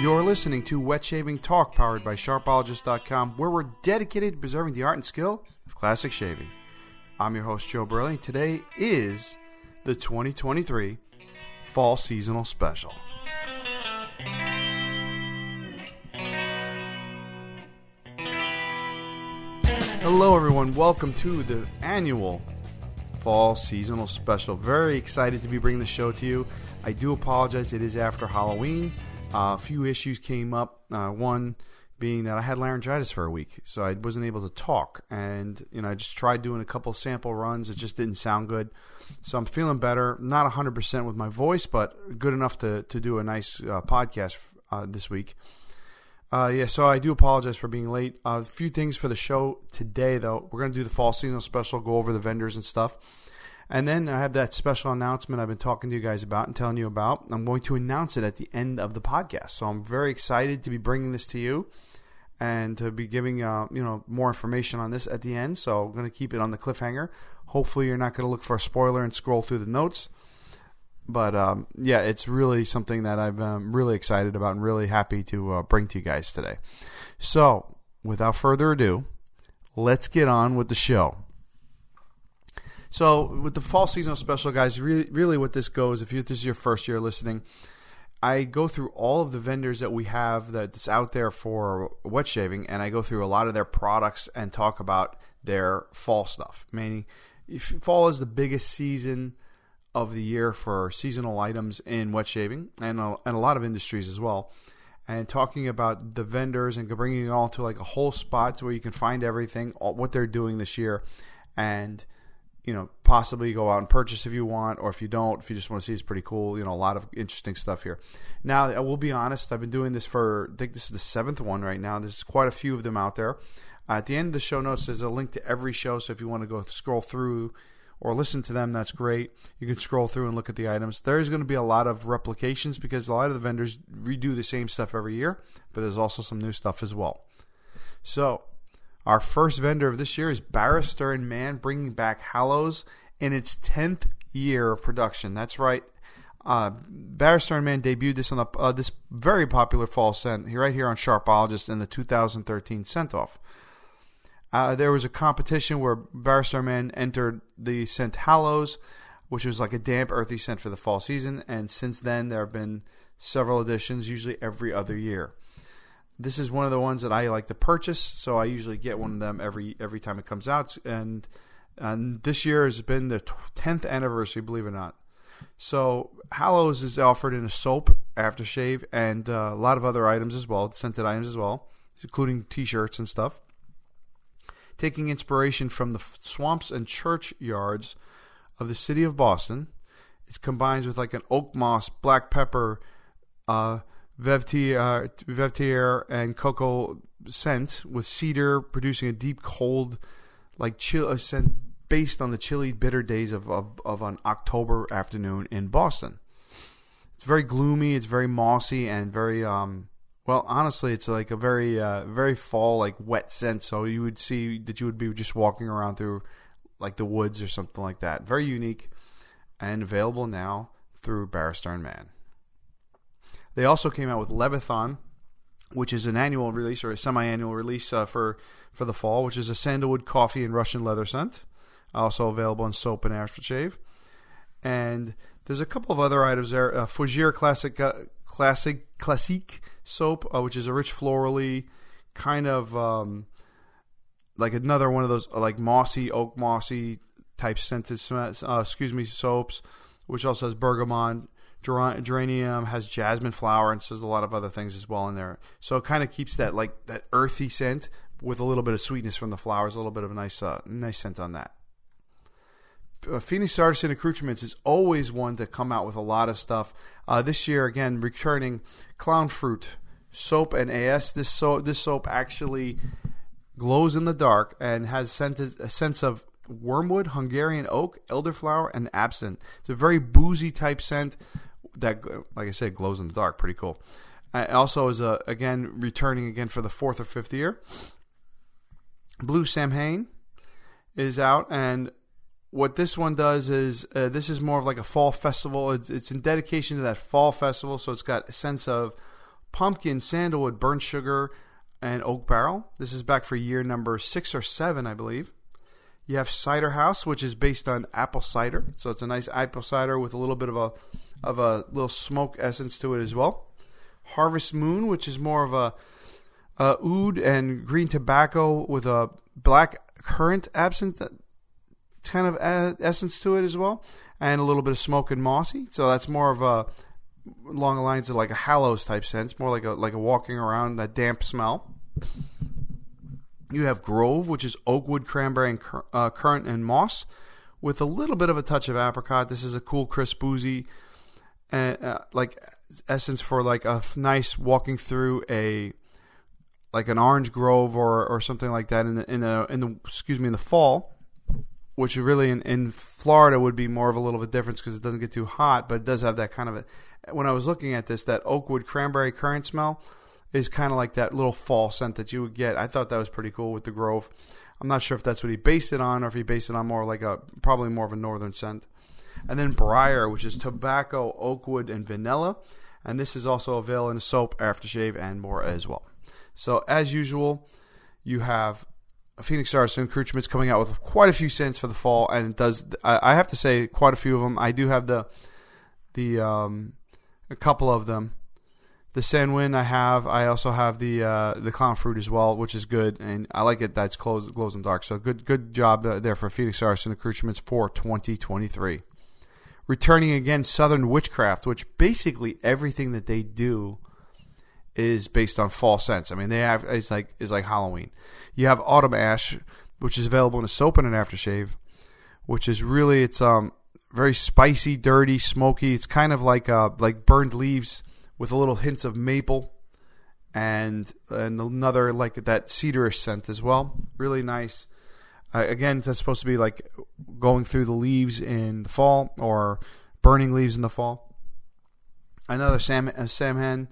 You're listening to Wet Shaving Talk, powered by Sharpologist.com, where we're dedicated to preserving the art and skill of classic shaving. I'm your host, Joe Borrelli. Today is the 2023 Fall Seasonal Special. Hello, everyone. Welcome to the annual Fall Seasonal Special. Very excited to be bringing the show to you. I do apologize, it is after Halloween. A few issues came up. Uh, one being that I had laryngitis for a week, so I wasn't able to talk. And you know, I just tried doing a couple sample runs. It just didn't sound good. So I'm feeling better. Not 100% with my voice, but good enough to to do a nice uh, podcast uh, this week. Uh, yeah, so I do apologize for being late. A few things for the show today, though. We're going to do the fall seasonal special, go over the vendors and stuff. And then I have that special announcement I've been talking to you guys about and telling you about. I'm going to announce it at the end of the podcast. So I'm very excited to be bringing this to you and to be giving uh, you know more information on this at the end. So I'm going to keep it on the cliffhanger. Hopefully, you're not going to look for a spoiler and scroll through the notes. But um, yeah, it's really something that I'm um, really excited about and really happy to uh, bring to you guys today. So, without further ado, let's get on with the show. So, with the fall seasonal special, guys, really, really what this goes, if, you, this is your first year listening, I go through all of the vendors that we have that's out there for wet shaving, and I go through a lot of their products and talk about their fall stuff. Meaning, fall is the biggest season of the year for seasonal items in wet shaving and a, and a lot of industries as well. And talking about the vendors and bringing it all to like a whole spot to where you can find everything, all, what they're doing this year, and you know possibly go out and purchase if you want, or if you don't, if you just want to see, it's pretty cool. You know, a lot of interesting stuff here. Now, I will be honest, I've been doing this for I think this is the seventh one right now. There's quite a few of them out there. Uh, at the end of the show notes, there's a link to every show, so if you want to go scroll through or listen to them, that's great. You can scroll through and look at the items. There is going to be a lot of replications because a lot of the vendors redo the same stuff every year, but there's also some new stuff as well. So, our first vendor of this year is Barrister and Mann, bringing back Hallows in its 10th year of production. That's right. Uh, Barrister and Mann debuted this on the, uh, this very popular fall scent right here on Sharpologist in the 2013 scent off. Uh, there was a competition where Barrister and Mann entered the scent Hallows, which was like a damp, earthy scent for the fall season. And since then, there have been several editions, usually every other year. This is one of the ones that I like to purchase, so I usually get one of them every every time it comes out. And and this year has been the tenth anniversary, believe it or not. So Hallows is offered in a soap, aftershave, and uh, a lot of other items as well, scented items as well, including T-shirts and stuff taking inspiration from the swamps and churchyards of the city of Boston. It combines with like an oak moss, black pepper, uh, vetiver, vetiver, and cocoa scent with cedar, producing a deep, cold, like chill scent based on the chilly, bitter days of, of, of an October afternoon in Boston. It's very gloomy. It's very mossy and very um, well, honestly, it's like a very, uh, very fall, like wet scent. So you would see that you would be just walking around through like the woods or something like that. Very unique and available now through Barrister and Mann. They also came out with Leviathan, which is an annual release or a semi-annual release uh, for for the fall, which is a sandalwood, coffee, and Russian leather scent. Also available in soap and aftershave. And there's a couple of other items there. Uh, Fougere Classic uh, Classic Classique soap, uh, which is a rich florally kind of um, like another one of those uh, like mossy oak mossy type scented uh, excuse me soaps, which also has bergamot, geranium, has jasmine flower, and says a lot of other things as well in there. So it kind of keeps that like that earthy scent with a little bit of sweetness from the flowers, a little bit of a nice uh, nice scent on that uh, Phoenix Artisan Accoutrements is always one to come out with a lot of stuff. Uh, this year, again, returning Clown Fruit soap and AS. This soap, this soap actually glows in the dark and has scented, a sense of wormwood, Hungarian oak, elderflower, and absinthe. It's a very boozy type scent that, like I said, glows in the dark. Pretty cool. Uh, also is a again returning again for the fourth or fifth year. Blue Samhain is out and what this one does is uh, this is more of like a fall festival. It's, it's in dedication to that fall festival, so it's got a sense of pumpkin, sandalwood, burnt sugar, and oak barrel. This is back for year number six or seven, I believe. You have Cider House, which is based on apple cider, so it's a nice apple cider with a little bit of a of a little smoke essence to it as well. Harvest Moon, which is more of a, a oud and green tobacco with a black currant absinthe kind of essence to it as well, and a little bit of smoke and mossy. So that's more of a along the lines of like a Hallows type sense, more like a like a walking around that damp smell. You have Grove, which is oak wood, cranberry, and cur- uh, currant and moss, with a little bit of a touch of apricot. This is a cool, crisp, boozy, uh, uh, like essence for like a nice walking through a like an orange grove or or something like that in the in the in the excuse me in the fall which really in, in Florida would be more of a little bit difference because it doesn't get too hot, but it does have that kind of a. When I was looking at this, that oakwood cranberry currant smell is kind of like that little fall scent that you would get. I thought that was pretty cool with the Grove. I'm not sure if that's what he based it on or if he based it on more like a probably more of a northern scent. And then Briar, which is tobacco, oakwood, and vanilla. And this is also available in soap, aftershave, and more as well. So as usual, you have Phoenix Artisan Accoutrements coming out with quite a few scents for the fall, and it does. I have to say, quite a few of them. I do have the the um, a couple of them. The Sanwin I have. I also have the uh, the Clown Fruit as well, which is good, and I like it. That's close, glows in dark. So good good job there for Phoenix Artisan Accoutrements for 2023. Returning again, Southern Witchcraft, which basically everything that they do is based on fall scents. I mean, they have it's like it's like Halloween. You have Autumn Ash, which is available in a soap and an aftershave, which is really it's um very spicy, dirty, smoky. It's kind of like uh like burned leaves with a little hints of maple and and another like that cedarish scent as well. Really nice. Uh, again, that's supposed to be like going through the leaves in the fall or burning leaves in the fall. Another Sam Samhain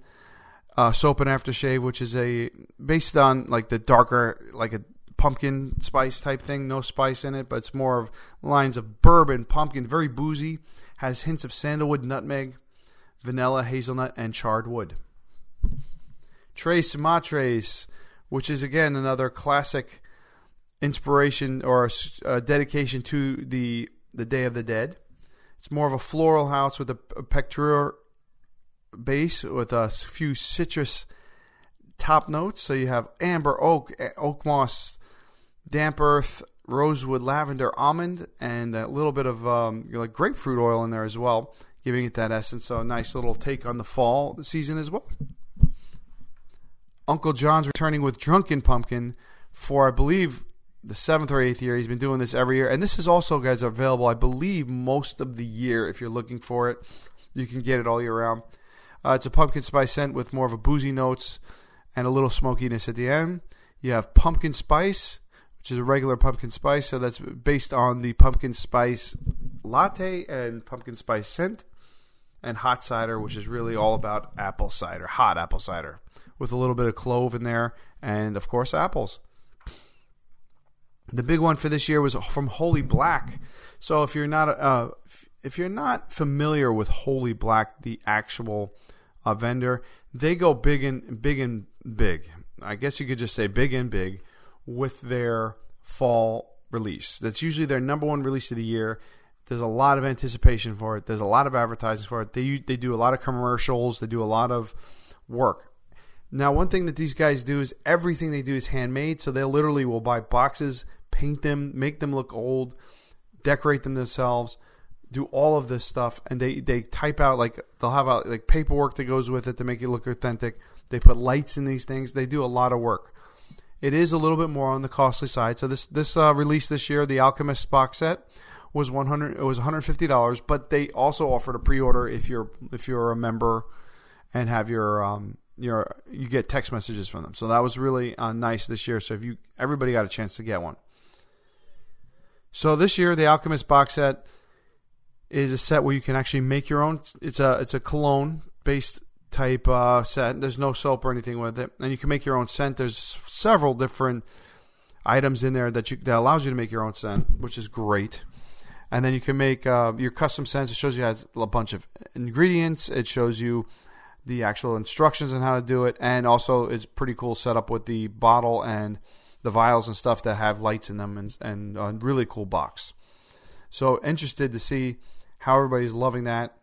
uh, soap and aftershave, which is a based on like the darker, like a pumpkin spice type thing. No spice in it, but it's more of lines of bourbon, pumpkin, very boozy. Has hints of sandalwood, nutmeg, vanilla, hazelnut, and charred wood. Tres Matres, which is again another classic inspiration or a, a dedication to the the Day of the Dead. It's more of a floral house with a, a pectoral base with a few citrus top notes. So you have amber, oak, oak moss, damp earth, rosewood, lavender, almond, and a little bit of um, like grapefruit oil in there as well, giving it that essence. So a nice little take on the fall season as well. Uncle John's returning with Drunken Pumpkin for, I believe, the seventh or eighth year. He's been doing this every year. And this is also, guys, available, I believe, most of the year if you're looking for it. You can get it all year round. Uh, it's a pumpkin spice scent with more of a boozy notes and a little smokiness at the end. You have pumpkin spice, which is a regular pumpkin spice, so that's based on the pumpkin spice latte and pumpkin spice scent. And hot cider, which is really all about apple cider, hot apple cider, with a little bit of clove in there, and of course apples. The big one for this year was from Holy Black. So if you're not uh, if you're not familiar with Holy Black, the actual a vendor, they go big and big and big. I guess you could just say big and big with their fall release. That's usually their number one release of the year. There's a lot of anticipation for it. There's a lot of advertising for it. They they do a lot of commercials. They do a lot of work. Now, one thing that these guys do is everything they do is handmade. So they literally will buy boxes, paint them, make them look old, decorate them themselves do all of this stuff and they they type out like they'll have a, like paperwork that goes with it to make it look authentic. They put lights in these things. They do a lot of work. It is a little bit more on the costly side. So this this uh, release this year the alchemist box set was 100 it was $150 but they also offered a pre-order if you're if you're a member and have your um your you get text messages from them so that was really uh, nice this year so if you everybody got a chance to get one so this year the alchemist box set is a set where you can actually make your own. It's a it's a cologne based type uh, set. There's no soap or anything with it, and you can make your own scent. There's several different items in there that you that allows you to make your own scent, which is great. And then you can make uh, your custom scents. It shows you has a bunch of ingredients. It shows you the actual instructions on how to do it, and also it's pretty cool setup with the bottle and the vials and stuff that have lights in them, and and a really cool box. So interested to see how everybody's loving that.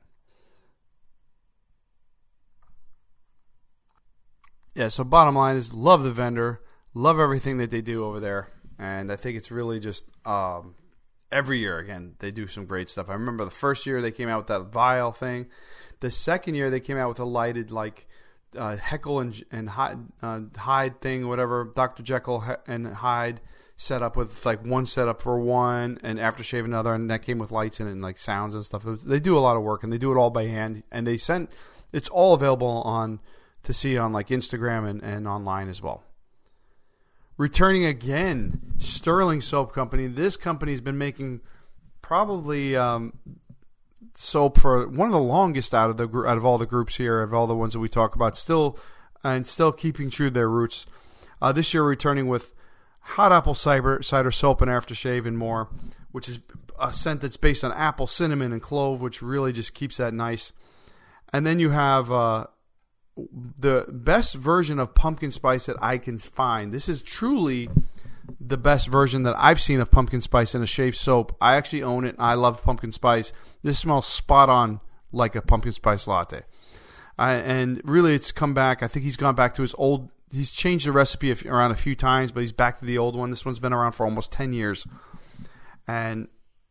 Yeah, so bottom line is love the vendor, love everything that they do over there, and I think it's really just um, every year again they do some great stuff. I remember the first year they came out with that vial thing. The second year they came out with a lighted like uh, Heckle and and Hyde, uh, Hyde thing, whatever. Doctor Jekyll and Hyde set up with like one setup for one and aftershave another, and that came with lights in it and like sounds and stuff. Was, they do a lot of work and they do it all by hand, and they sent It's all available on to see on like Instagram and, and online as well. Returning again, Sterling Soap Company. This company's been making probably um, soap for one of the longest out of the out of all the groups here, of all the ones that we talk about. Still, and still keeping true to their roots. Uh, this year, returning with hot apple cider, cider soap and aftershave and more, which is a scent that's based on apple, cinnamon, and clove, which really just keeps that nice. And then you have uh, the best version of pumpkin spice that I can find. This is truly the best version that I've seen of pumpkin spice in a shave soap. I actually own it. I love pumpkin spice. This smells spot on like a pumpkin spice latte. I, and really, it's come back. I think he's gone back to his old. He's changed the recipe around a few times, but he's back to the old one. This one's been around for almost ten years, and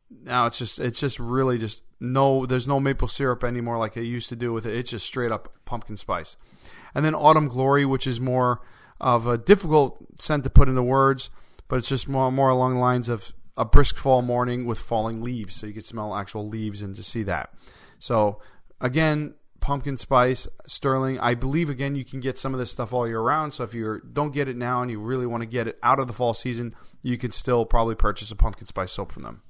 now it's just it's just really just no. There's no maple syrup anymore like it used to do with it. It's just straight up pumpkin spice, and then autumn glory, which is more of a difficult scent to put into words but it's just more more along the lines of a brisk fall morning with falling leaves, so you can smell actual leaves and just see that. So again, pumpkin spice, sterling. I believe again you can get some of this stuff all year round. So if you don't get it now and you really want to get it out of the fall season, you can still probably purchase a pumpkin spice soap from them.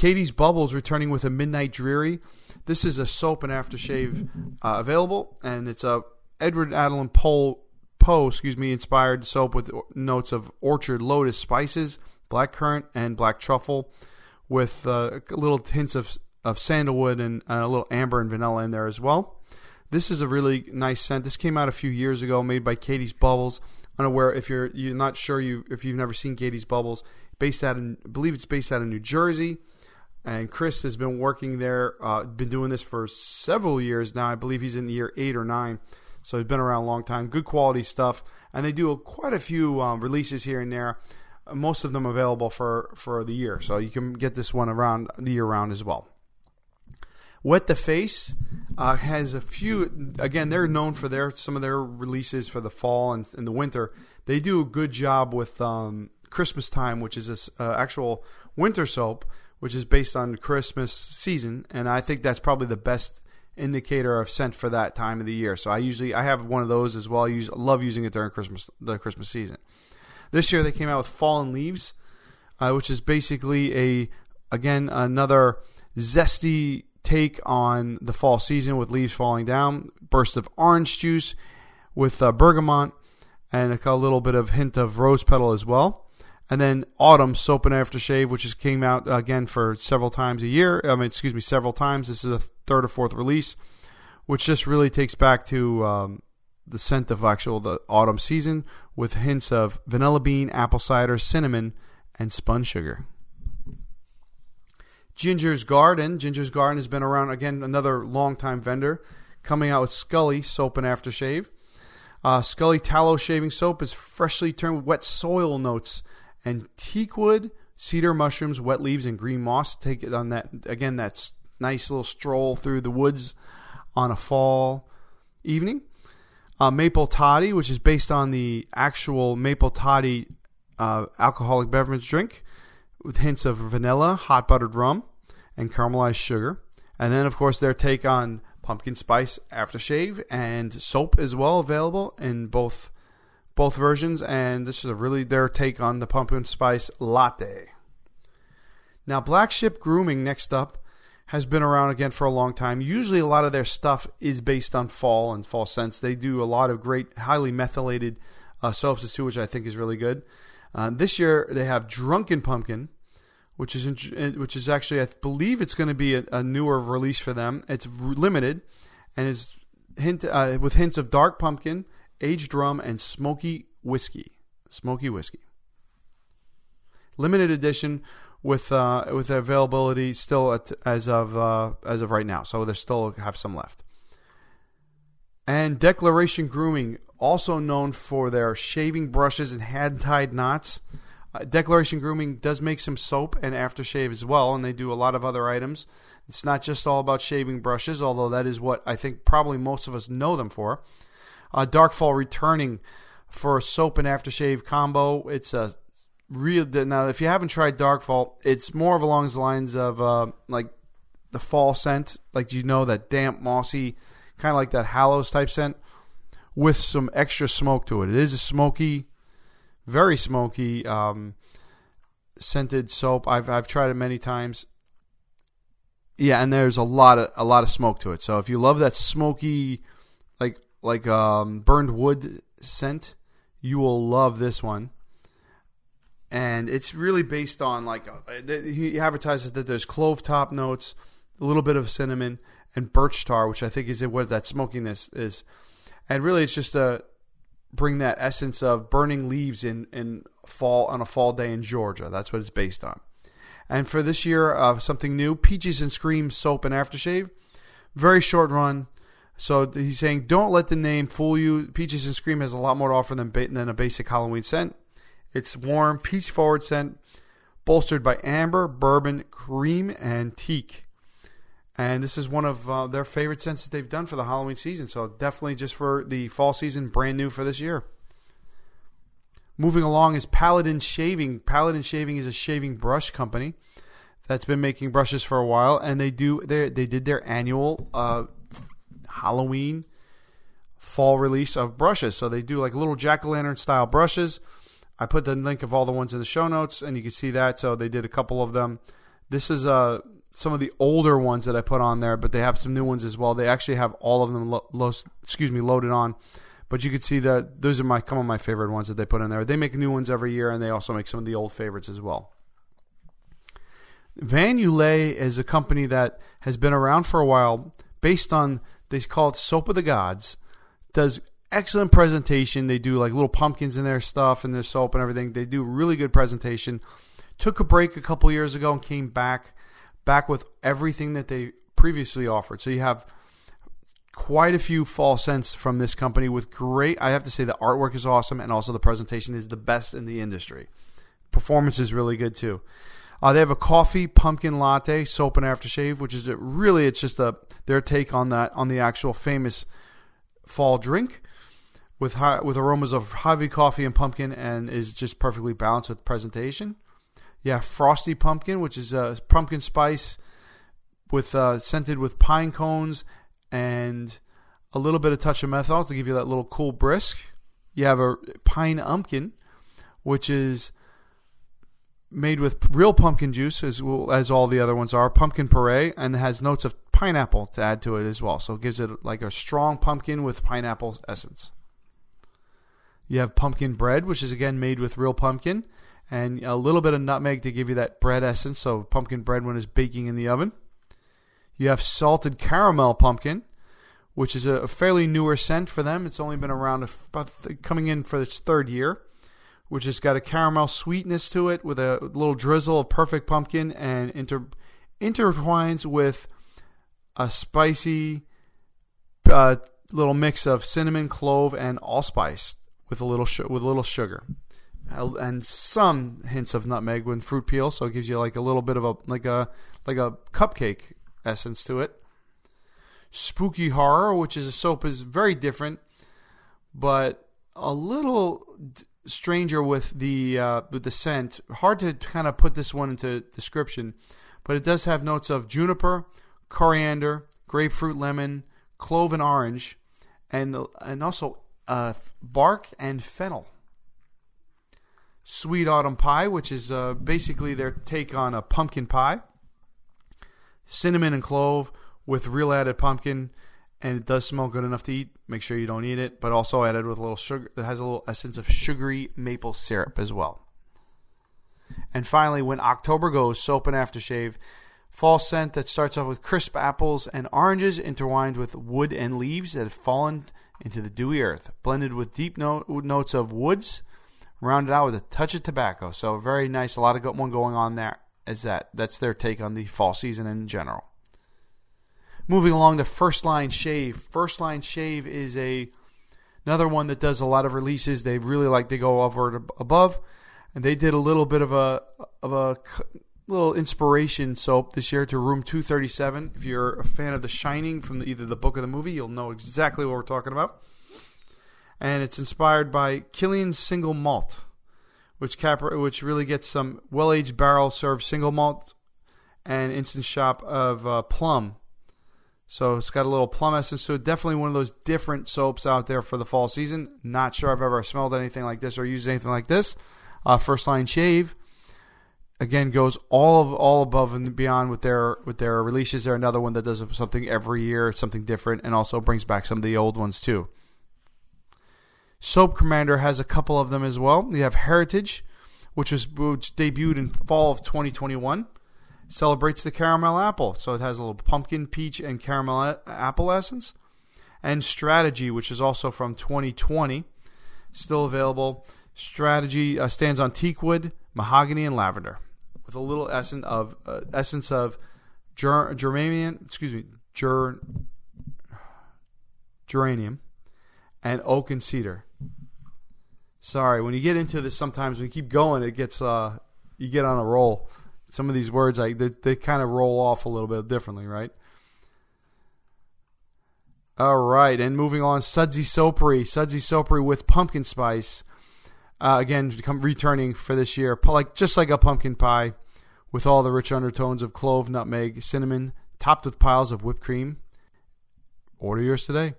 Catie's Bubbles returning with a Midnight Dreary. This is a soap and aftershave uh, available, and it's a Edward Allan Poe Poe, excuse me, inspired soap with notes of orchard lotus spices, black currant, and black truffle, with uh, little hints of of sandalwood and uh, a little amber and vanilla in there as well. This is a really nice scent. This came out a few years ago, made by Catie's Bubbles. Unaware if you're you're not sure you if you've never seen Catie's Bubbles, based out in I believe it's based out of New Jersey, and Chris has been working there, uh, been doing this for several years now. I believe he's in year eight or nine. So he's been around a long time. Good quality stuff, and they do quite a few um, releases here and there. Most of them available for for the year, so you can get this one around the year round as well. Wet the Face uh, has a few. Again, they're known for their some of their releases for the fall and, and the winter. They do a good job with um, Christmas time, which is this uh, actual winter soap, which is based on Christmas season, and I think that's probably the best indicator of scent for that time of the year. So I usually I have one of those as well. I use love using it during Christmas the Christmas season. This year they came out with Fallen Leaves, uh, which is basically a again another zesty take on the fall season with leaves falling down. Burst of orange juice with uh, bergamot and a, a little bit of hint of rose petal as well. And then Autumn Soap and Aftershave, which has came out again for several times a year. I mean, excuse me, several times. This is a third or fourth release, which just really takes back to um, the scent of actual the autumn season with hints of vanilla bean, apple cider, cinnamon, and spun sugar. Ginger's Garden. Ginger's Garden has been around again, another long-time vendor, coming out with Scully soap and aftershave. Uh, Scully tallow shaving soap is freshly turned with wet soil notes and teakwood, cedar mushrooms, wet leaves, and green moss. Take it on that again. That's nice little stroll through the woods on a fall evening. Uh, maple toddy, which is based on the actual maple toddy uh, alcoholic beverage drink, with hints of vanilla, hot buttered rum, and caramelized sugar. And then, of course, their take on pumpkin spice aftershave and soap as well available in both both versions, and this is a really their take on the pumpkin spice latte. Now, Black Ship Grooming next up has been around again for a long time. Usually, a lot of their stuff is based on fall and fall scents. They do a lot of great, highly mentholated uh, soaps too, which I think is really good. Uh, this year, they have Drunken Pumpkin, which is which is actually I believe it's going to be a, a newer release for them. It's limited and is hint uh, with hints of dark pumpkin, aged rum, and smoky whiskey. Smoky whiskey. Limited edition with uh, with availability still at, as of uh, as of right now. So they still have some left. And Declaration Grooming, also known for their shaving brushes and hand tied knots. Uh, Declaration Grooming does make some soap and aftershave as well, and they do a lot of other items. It's not just all about shaving brushes, although that is what I think probably most of us know them for. Uh, Darkfall returning for a soap and aftershave combo. It's a real now. If you haven't tried Darkfall, it's more of along the lines of uh, like the fall scent, like you know that damp, mossy, kind of like that Hallows type scent, with some extra smoke to it. It is a smoky, very smoky um, scented soap. I've I've tried it many times. Yeah, and there's a lot of a lot of smoke to it. So if you love that smoky, like um, burned wood scent, you will love this one. And it's really based on like uh, he advertises that there's clove top notes, a little bit of cinnamon, and birch tar, which I think is what that smokiness is. And really, it's just to bring that essence of burning leaves in in fall on a fall day in Georgia. That's what it's based on. And for this year, uh, something new: Peaches and Scream soap and aftershave. Very short run. So he's saying, don't let the name fool you. Peaches and Scream has a lot more to offer than, than a basic Halloween scent. It's warm, peach forward scent, bolstered by amber, bourbon, cream, and teak. And this is one of uh, their favorite scents that they've done for the Halloween season. So definitely just for the fall season, brand new for this year. Moving along is Paladin Shaving. Paladin Shaving is a shaving brush company that's been making brushes for a while, and they do they they did their annual uh, Halloween fall release of brushes. So they do like little jack o' lantern style brushes. I put the link of all the ones in the show notes, and you can see that. So they did a couple of them. This is uh, some of the older ones that I put on there, but they have some new ones as well. They actually have all of them, lo- lo- excuse me, loaded on. But you can see that those are my some of my favorite ones that they put in there. They make new ones every year, and they also make some of the old favorites as well. Van Yulay is a company that has been around for a while, based on they call it Soap of the Gods. Does excellent presentation. They do like little pumpkins in their stuff and their soap and everything. They do really good presentation. Took a break a couple years ago and came back, back with everything that they previously offered. So you have quite a few fall scents from this company with great. I have to say the artwork is awesome and also the presentation is the best in the industry. Performance is really good too. Uh, they have a coffee pumpkin latte soap and aftershave, which is a, really it's just a their take on that on the actual famous fall drink with high, with aromas of heavy coffee and pumpkin, and is just perfectly balanced with presentation. Yeah, frosty pumpkin, which is a pumpkin spice with uh, scented with pine cones and a little bit of touch of menthol to give you that little cool brisk. You have a pine umpkin, which is made with real pumpkin juice, as well, as all the other ones are, pumpkin puree, and has notes of pineapple to add to it as well. So it gives it like a strong pumpkin with pineapple essence. You have pumpkin bread, which is again made with real pumpkin, and a little bit of nutmeg to give you that bread essence. So pumpkin bread when it's baking in the oven. You have salted caramel pumpkin, which is a fairly newer scent for them. It's only been around about coming in for its third year which has got a caramel sweetness to it with a little drizzle of perfect pumpkin and inter, intertwines with a spicy uh, little mix of cinnamon, clove, and allspice with a little with a little sugar, and some hints of nutmeg with fruit peel. So it gives you like a little bit of a like a like a cupcake essence to it. Spooky horror, which is a soap, is very different, but a little stranger with the uh, with the scent. Hard to kind of put this one into description, but it does have notes of juniper, coriander, grapefruit, lemon, clove, and orange, and and also uh, bark and fennel. Sweet autumn pie, which is uh, basically their take on a pumpkin pie. Cinnamon and clove with real added pumpkin and it does smell good enough to eat. Make sure you don't eat it, but also added with a little sugar. It has a little essence of sugary maple syrup as well. And finally, when October goes, soap and aftershave. Fall scent that starts off with crisp apples and oranges intertwined with wood and leaves that have fallen into the dewy earth, blended with deep note, notes of woods, rounded out with a touch of tobacco. So very nice. A lot of one going on there. Is that that's their take on the fall season in general. Moving along to First Line Shave. First Line Shave is a another one that does a lot of releases. They really like to go over above, and they did a little bit of a of a little inspiration soap this year to Room 237. If you're a fan of The Shining from the, either the book or the movie, you'll know exactly what we're talking about. And it's inspired by Killian's Single Malt, which cap- which really gets some well-aged barrel served single malt and instant shop of uh, plum so it's got a little plum essence. So definitely one of those different soaps out there for the fall season. Not sure I've ever smelled anything like this or used anything like this. Uh, First Line Shave again goes all of all above and beyond with their with their releases. They're another one that does something every year, something different, and also brings back some of the old ones too. Soap Commander has a couple of them as well. You have Heritage, which was which debuted in fall of 2021 celebrates the caramel apple. So it has a little pumpkin, peach, and caramel apple essence. And Strategy, which is also from 2020, still available. Strategy uh, stands on teak wood, mahogany, and lavender, with a little essence of uh, essence of ger- geranium. Excuse me, ger- geranium, and oak and cedar. Sorry, when you get into this, sometimes when you keep going, it gets uh, you get on a roll some of these words like they, they kind of roll off a little bit differently, right? All right, and moving on, Sudsy Soapery, Sudsy Soapery with pumpkin spice. Uh, again, returning for this year, like just like a pumpkin pie, with all the rich undertones of clove, nutmeg, cinnamon, topped with piles of whipped cream. Order yours today.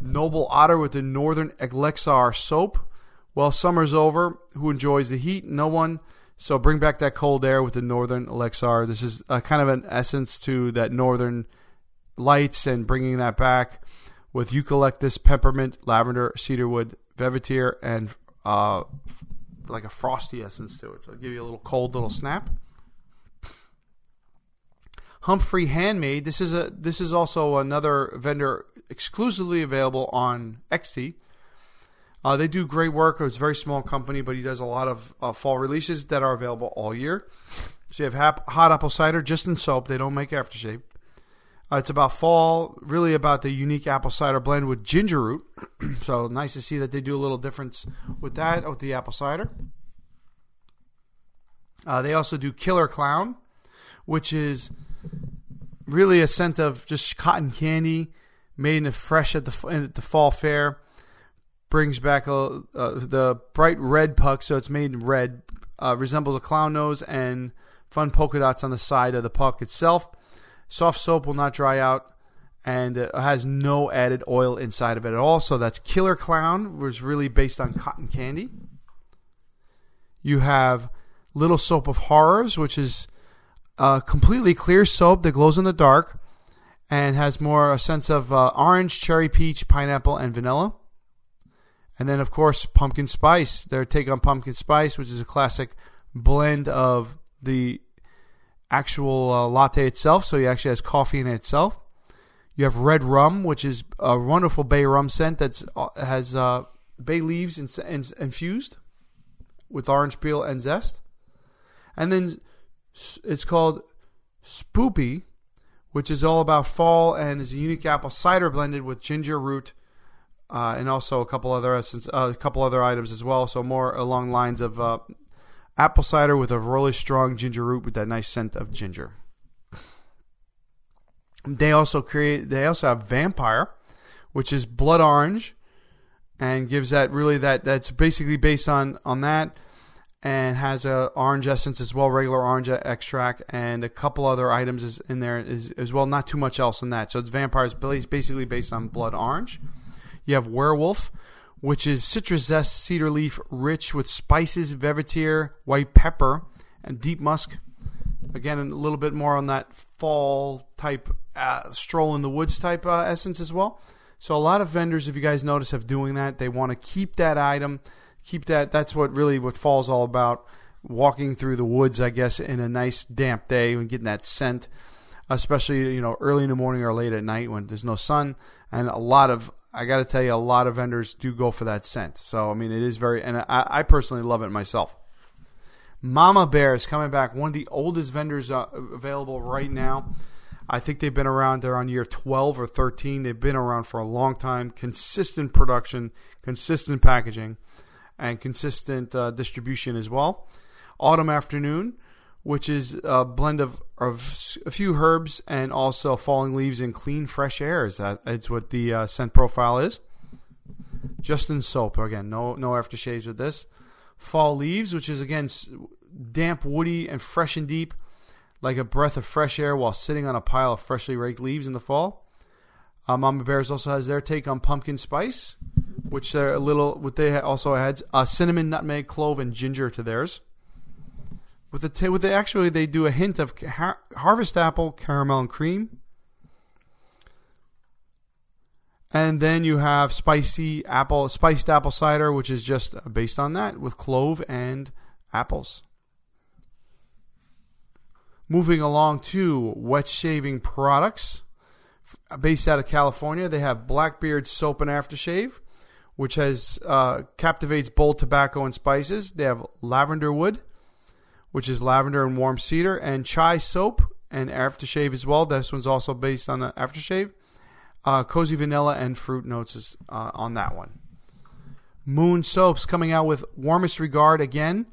Noble Otter with the Northern Elixir soap. Well, summer's over. Who enjoys the heat? No one. So bring back that cold air with the Northern Elixir. This is a kind of an essence to that Northern lights and bringing that back with eucalyptus, peppermint, lavender, cedarwood, velvetier, and uh, like a frosty essence to it. So it'll give you a little cold little snap. Humphrey Handmade. This is a this is also another vendor exclusively available on Etsy. Uh, they do great work. It's a very small company, but he does a lot of uh, fall releases that are available all year. So you have hap- hot apple cider just in soap. They don't make aftershave. Uh, it's about fall, really about the unique apple cider blend with ginger root. so nice to see that they do a little difference with that, with the apple cider. Uh, they also do Killer Clown, which is really a scent of just cotton candy made in fresh at the, at the fall fair brings back a, uh, the bright red puck, so it's made red, uh, resembles a clown nose and fun polka dots on the side of the puck itself. Soft soap will not dry out and has no added oil inside of it at all. So that's Killer Clown, was really based on cotton candy. You have Little Soap of Horrors, which is a completely clear soap that glows in the dark and has more a sense of uh, orange, cherry, peach, pineapple, and vanilla. And then, of course, pumpkin spice. Their take on pumpkin spice, which is a classic blend of the actual uh, latte itself. So it actually has coffee in it itself. You have red rum, which is a wonderful bay rum scent that uh, has uh, bay leaves infused with orange peel and zest. And then it's called Spoopy, which is all about fall and is a unique apple cider blended with ginger root uh, and also a couple other essence, uh, a couple other items as well. So more along lines of uh, apple cider with a really strong ginger root with that nice scent of ginger. They also create. They also have vampire, which is blood orange, and gives that really that that's basically based on on that, and has a orange essence as well, regular orange extract, and a couple other items is in there is as well. Not too much else in that. So it's vampire is basically based on blood orange. You have Werewolf, which is citrus zest, cedar leaf, rich with spices, velvetier, white pepper, and deep musk. Again, a little bit more on that fall type, uh, stroll in the woods type uh, essence as well. So a lot of vendors, if you guys notice, have doing that. They want to keep that item, keep that. That's what really what fall's all about. walking through the woods, I guess, in a nice damp day and getting that scent, especially you know early in the morning or late at night when there's no sun. And a lot of I got to tell you, a lot of vendors do go for that scent. So I mean, it is very, and I, I personally love it myself. Mama Bear is coming back, one of the oldest vendors uh, available right now. I think they've been around. They're on year 12 or 13. They've been around for a long time. Consistent production, consistent packaging, and consistent uh, distribution as well. Autumn Afternoon, which is a blend of, of a few herbs and also falling leaves and clean, fresh airs. That's what the uh, scent profile is. Just in Soap, again, no, no aftershaves with this. Fall Leaves, which is again damp, woody, and fresh and deep, like a breath of fresh air while sitting on a pile of freshly raked leaves in the fall. Uh, Mama Bears also has their take on pumpkin spice, which they're a little. What they also adds uh, cinnamon, nutmeg, clove, and ginger to theirs. With the t- with the actually they do a hint of har- harvest apple, caramel, and cream. And then you have spicy apple, spiced apple cider, which is just based on that with clove and apples. Moving along to wet shaving products, based out of California, they have Blackbeard soap and aftershave, which has uh, captivates bold tobacco and spices. They have lavender wood, which is lavender and warm cedar, and chai soap and aftershave as well. This one's also based on the aftershave. Uh, cozy vanilla and fruit notes is, uh, on that one. Moon Soaps coming out with Warmest Regard again.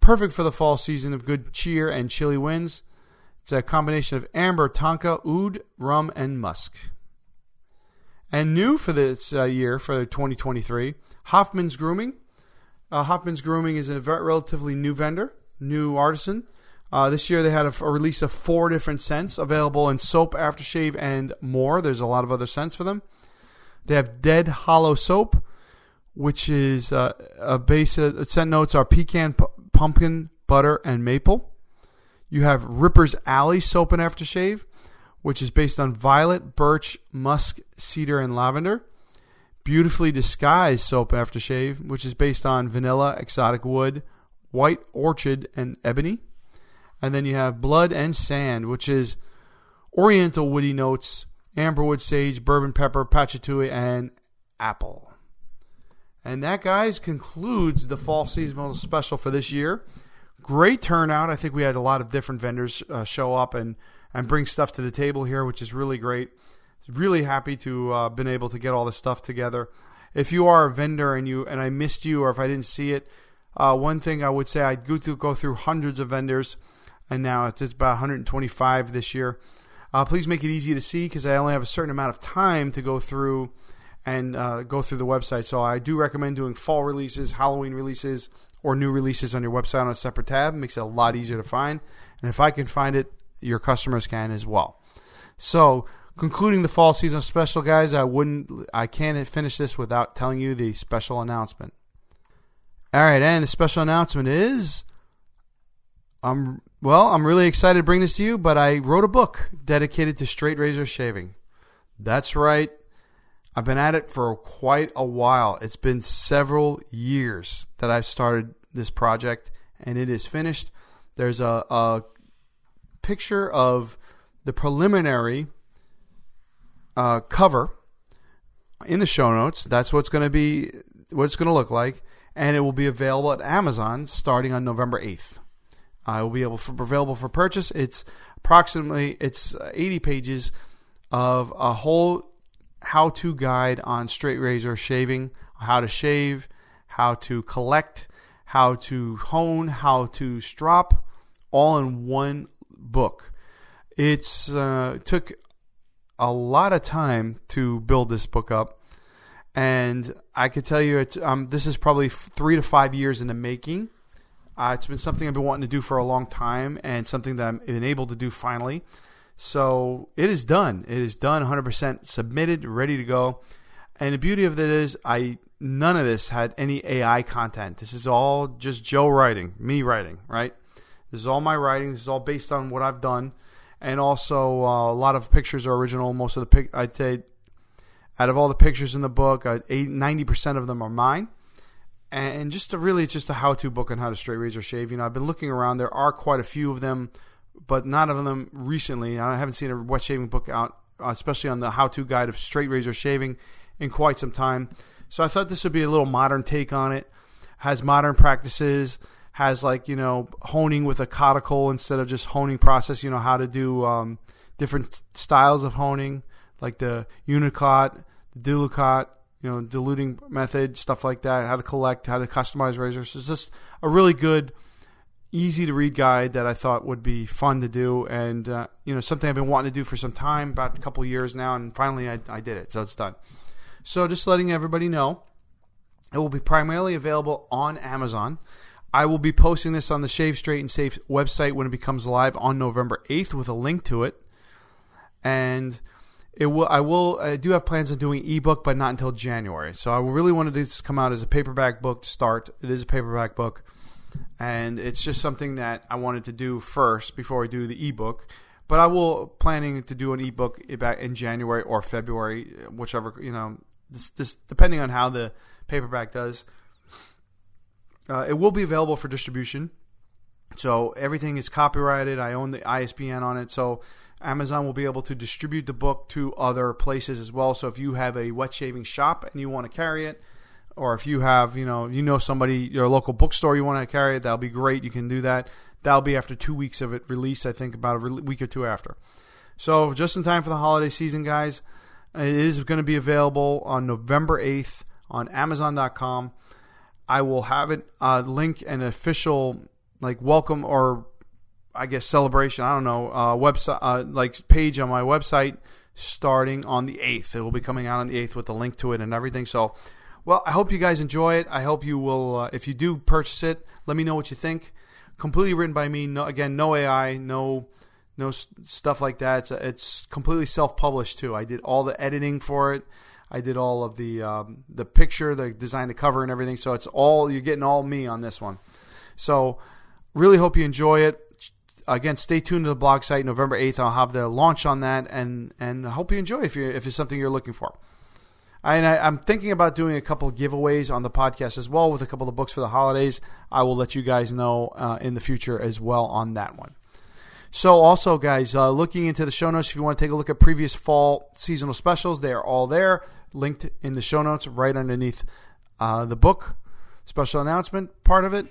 Perfect for the fall season of good cheer and chilly winds. It's a combination of amber, tonka, oud, rum, and musk. And new for this uh, year, for 2023, Hoffman's Grooming. Uh, Hoffman's Grooming is a relatively new vendor, new artisan. Uh, this year they had a, a, release of four different scents available in soap, aftershave, and more. There's a lot of other scents for them. They have Dead Hollow Soap, which is uh, a base. Uh, scent notes are pecan, p- pumpkin, butter, and maple. You have Ripper's Alley Soap and Aftershave, which is based on violet, birch, musk, cedar, and lavender. Beautifully Disguised Soap and Aftershave, which is based on vanilla, exotic wood, white orchid, and ebony. And then you have Blood and Sand, which is oriental woody notes, amberwood, sage, bourbon pepper, pachitui, and apple. And that, guys, concludes the fall seasonal special for this year. Great turnout. I think we had a lot of different vendors uh, show up and, and bring stuff to the table here, which is really great. Really happy to uh, been able to get all this stuff together. If you are a vendor and you and I missed you or if I didn't see it, uh, one thing I would say I'd go through go through hundreds of vendors and now it's, about 125 this year. Uh, please make it easy to see because I only have a certain amount of time to go through and uh, go through the website. So I do recommend doing fall releases, Halloween releases, or new releases on your website on a separate tab. It makes it a lot easier to find. And if I can find it, your customers can as well. So concluding the fall season special, guys, I wouldn't, I can't finish this without telling you the special announcement. All right, and the special announcement is I'm well, I'm really excited to bring this to you, but I wrote a book dedicated to straight razor shaving. That's right. I've been at it for quite a while. It's been several years that I've started this project, and it is finished. There's a, a picture of the preliminary uh, cover in the show notes. That's what's going to be, what it's going to look like, and it will be available at Amazon starting on November 8th. Uh, it will be able for, available for purchase. It's approximately it's 80 pages of a whole how-to guide on straight razor shaving, how to shave, how to collect, how to hone, how to strop, all in one book. It's uh, took a lot of time to build this book up, and I could tell you, um, this is probably three to five years in the making. Uh, it's been something I've been wanting to do for a long time and something that I've been able to do finally. So it is done. It is done 100% submitted, ready to go. And the beauty of it is I none of this had any AI content. This is all just Joe writing, me writing, right? This is all my writing. This is all based on what I've done. And also uh, a lot of pictures are original. Most of the pic I'd say out of all the pictures in the book, 90% of them are mine and just really, it's just a how-to book on how to straight razor shave. You know, I've been looking around. There are quite a few of them, but none of them recently. I haven't seen a wet shaving book out, especially on the how-to guide of straight razor shaving, in quite some time. So I thought this would be a little modern take on it. Has modern practices. Has like you know honing with a cuticle instead of just honing process. You know how to do um, different styles of honing, like the unicot, the dilucot, you know, diluting method, stuff like that, how to collect, how to customize razors. It's just a really good, easy to read guide that I thought would be fun to do, and uh, you know, something I've been wanting to do for some time, about a couple years now, and finally I, I did it, so it's done. So just letting everybody know, it will be primarily available on Amazon. I will be posting this on the Shave Straight and Safe website when it becomes live on November 8th with a link to it. And it will I will I do have plans on doing ebook, but not until January. So I really wanted this to come out as a paperback book to start. It is a paperback book, and it's just something that I wanted to do first before I do the ebook. But I will planning to do an ebook back in January or February, whichever you know. This, this depending on how the paperback does. Uh, it will be available for distribution. So everything is copyrighted. I own the ISBN on it. So Amazon will be able to distribute the book to other places as well. So if you have a wet shaving shop and you want to carry it, or if you have, you know, you know somebody, your local bookstore, you want to carry it, that'll be great. You can do that. That'll be after two weeks of it release. I think about a week or two after. So just in time for the holiday season, guys. It is going to be available on November eighth on Amazon.com. I will have it uh, link an official like welcome or I guess celebration. I don't know uh, website uh, like page on my website starting on the eighth. It will be coming out on the eighth with a link to it and everything. So, well, I hope you guys enjoy it. I hope you will. Uh, if you do purchase it, let me know what you think. Completely written by me. No, again, no AI, no no stuff like that. It's, it's completely self published too. I did all the editing for it. I did all of the um, the picture, the design, the cover, and everything. So it's all you're getting all me on this one. So really hope you enjoy it again, stay tuned to the blog site. November eighth, I'll have the launch on that, and and I hope you enjoy if you if it's something you're looking for. And I, am thinking about doing a couple of giveaways on the podcast as well with a couple of books for the holidays. I will let you guys know uh, in the future as well on that one. So, also, guys, uh, looking into the show notes, if you want to take a look at previous fall seasonal specials, they are all there, linked in the show notes right underneath uh, the book special announcement part of it.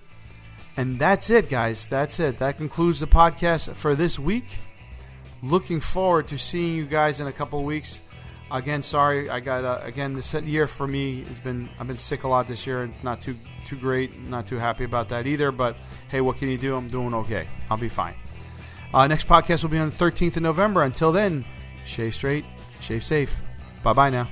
And that's it, guys. That's it. That concludes the podcast for this week. Looking forward to seeing you guys in a couple weeks. Again, sorry, I got uh, again this year for me. It's been I've been sick a lot this year, and not too too great. Not too happy about that either. But hey, what can you do? I'm doing okay. I'll be fine. Uh, next podcast will be on the 13th of November. Until then, shave straight, shave safe. Bye bye now.